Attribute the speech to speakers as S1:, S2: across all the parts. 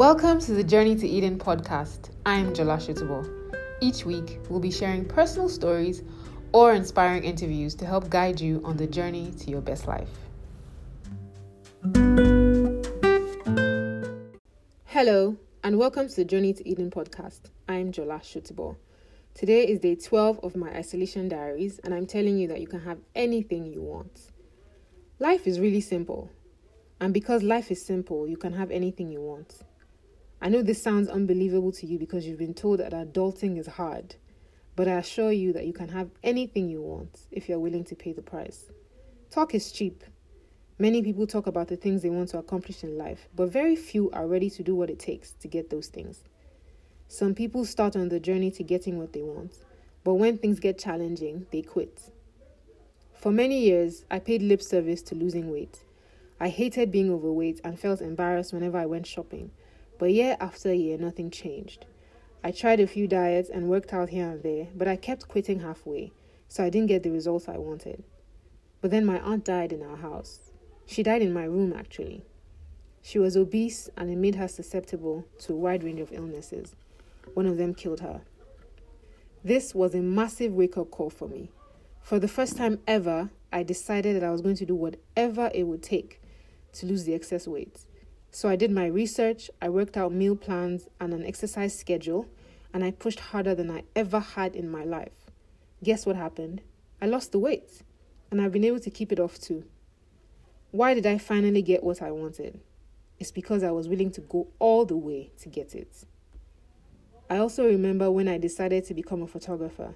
S1: Welcome to the Journey to Eden podcast. I'm Jola Shutubo. Each week, we'll be sharing personal stories or inspiring interviews to help guide you on the journey to your best life. Hello, and welcome to the Journey to Eden podcast. I'm Jola Shutubo. Today is day 12 of my isolation diaries, and I'm telling you that you can have anything you want. Life is really simple, and because life is simple, you can have anything you want. I know this sounds unbelievable to you because you've been told that adulting is hard, but I assure you that you can have anything you want if you're willing to pay the price. Talk is cheap. Many people talk about the things they want to accomplish in life, but very few are ready to do what it takes to get those things. Some people start on the journey to getting what they want, but when things get challenging, they quit. For many years, I paid lip service to losing weight. I hated being overweight and felt embarrassed whenever I went shopping but year after year, nothing changed. I tried a few diets and worked out here and there, but I kept quitting halfway, so I didn't get the results I wanted. But then my aunt died in our house. She died in my room, actually. She was obese and it made her susceptible to a wide range of illnesses. One of them killed her. This was a massive wake up call for me. For the first time ever, I decided that I was going to do whatever it would take to lose the excess weight. So I did my research, I worked out meal plans and an exercise schedule, and I pushed harder than I ever had in my life. Guess what happened? I lost the weight, and I've been able to keep it off too. Why did I finally get what I wanted? It's because I was willing to go all the way to get it. I also remember when I decided to become a photographer.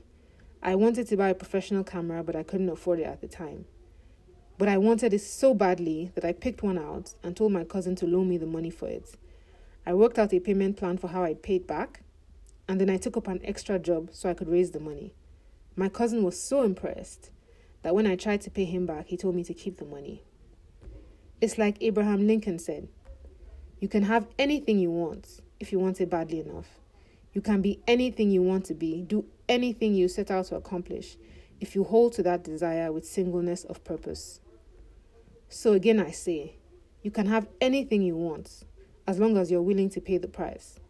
S1: I wanted to buy a professional camera, but I couldn't afford it at the time. But I wanted it so badly that I picked one out and told my cousin to loan me the money for it. I worked out a payment plan for how I'd pay it back, and then I took up an extra job so I could raise the money. My cousin was so impressed that when I tried to pay him back, he told me to keep the money. It's like Abraham Lincoln said You can have anything you want if you want it badly enough. You can be anything you want to be, do anything you set out to accomplish if you hold to that desire with singleness of purpose. So again, I say, you can have anything you want as long as you're willing to pay the price.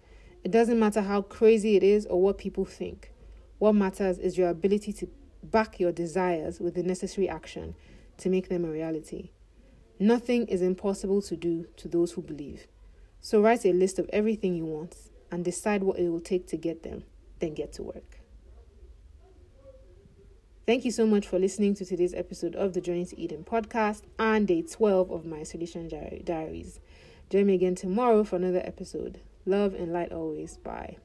S1: It doesn't matter how crazy it is or what people think. What matters is your ability to back your desires with the necessary action to make them a reality. Nothing is impossible to do to those who believe. So write a list of everything you want and decide what it will take to get them, then get to work. Thank you so much for listening to today's episode of the Journey to Eden podcast and day 12 of my Isolation Diaries. Join me again tomorrow for another episode. Love and light always. Bye.